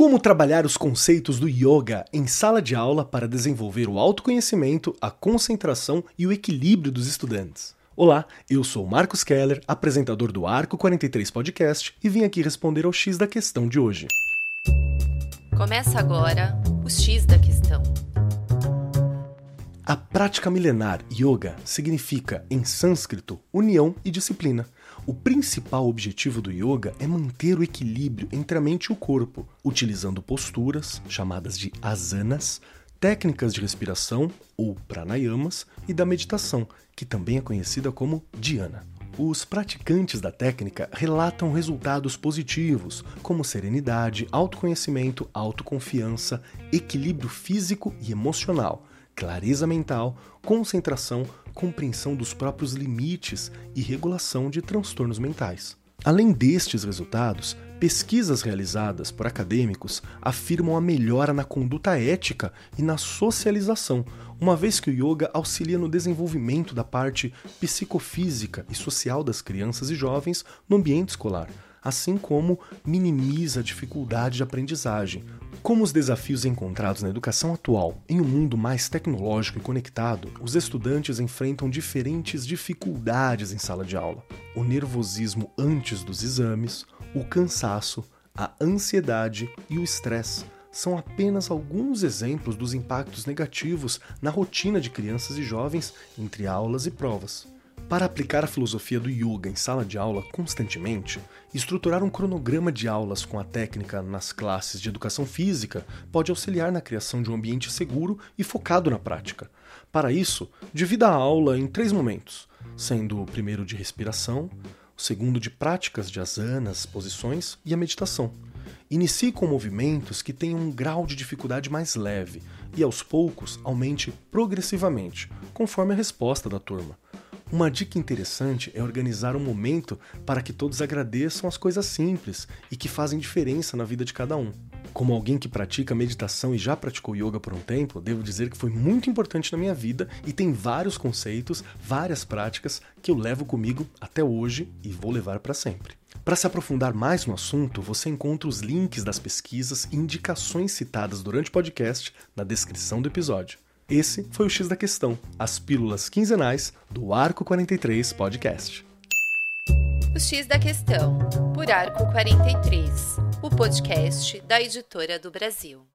Como trabalhar os conceitos do yoga em sala de aula para desenvolver o autoconhecimento, a concentração e o equilíbrio dos estudantes. Olá, eu sou Marcos Keller, apresentador do Arco 43 Podcast e vim aqui responder ao X da questão de hoje. Começa agora o X da questão. Prática milenar yoga significa, em sânscrito, união e disciplina. O principal objetivo do yoga é manter o equilíbrio entre a mente e o corpo, utilizando posturas, chamadas de asanas, técnicas de respiração, ou pranayamas, e da meditação, que também é conhecida como dhyana. Os praticantes da técnica relatam resultados positivos, como serenidade, autoconhecimento, autoconfiança, equilíbrio físico e emocional, clareza mental, concentração, compreensão dos próprios limites e regulação de transtornos mentais. Além destes resultados, pesquisas realizadas por acadêmicos afirmam a melhora na conduta ética e na socialização, uma vez que o yoga auxilia no desenvolvimento da parte psicofísica e social das crianças e jovens no ambiente escolar, assim como minimiza a dificuldade de aprendizagem, como os desafios encontrados na educação atual em um mundo mais tecnológico e conectado, os estudantes enfrentam diferentes dificuldades em sala de aula. O nervosismo antes dos exames, o cansaço, a ansiedade e o estresse são apenas alguns exemplos dos impactos negativos na rotina de crianças e jovens entre aulas e provas. Para aplicar a filosofia do yoga em sala de aula constantemente, estruturar um cronograma de aulas com a técnica nas classes de educação física pode auxiliar na criação de um ambiente seguro e focado na prática. Para isso, divida a aula em três momentos, sendo o primeiro de respiração, o segundo de práticas de asanas, posições e a meditação. Inicie com movimentos que tenham um grau de dificuldade mais leve e aos poucos aumente progressivamente, conforme a resposta da turma. Uma dica interessante é organizar um momento para que todos agradeçam as coisas simples e que fazem diferença na vida de cada um. Como alguém que pratica meditação e já praticou yoga por um tempo, devo dizer que foi muito importante na minha vida e tem vários conceitos, várias práticas que eu levo comigo até hoje e vou levar para sempre. Para se aprofundar mais no assunto, você encontra os links das pesquisas e indicações citadas durante o podcast na descrição do episódio. Esse foi o X da Questão, as pílulas quinzenais do Arco 43 Podcast. O X da Questão, por Arco 43, o podcast da editora do Brasil.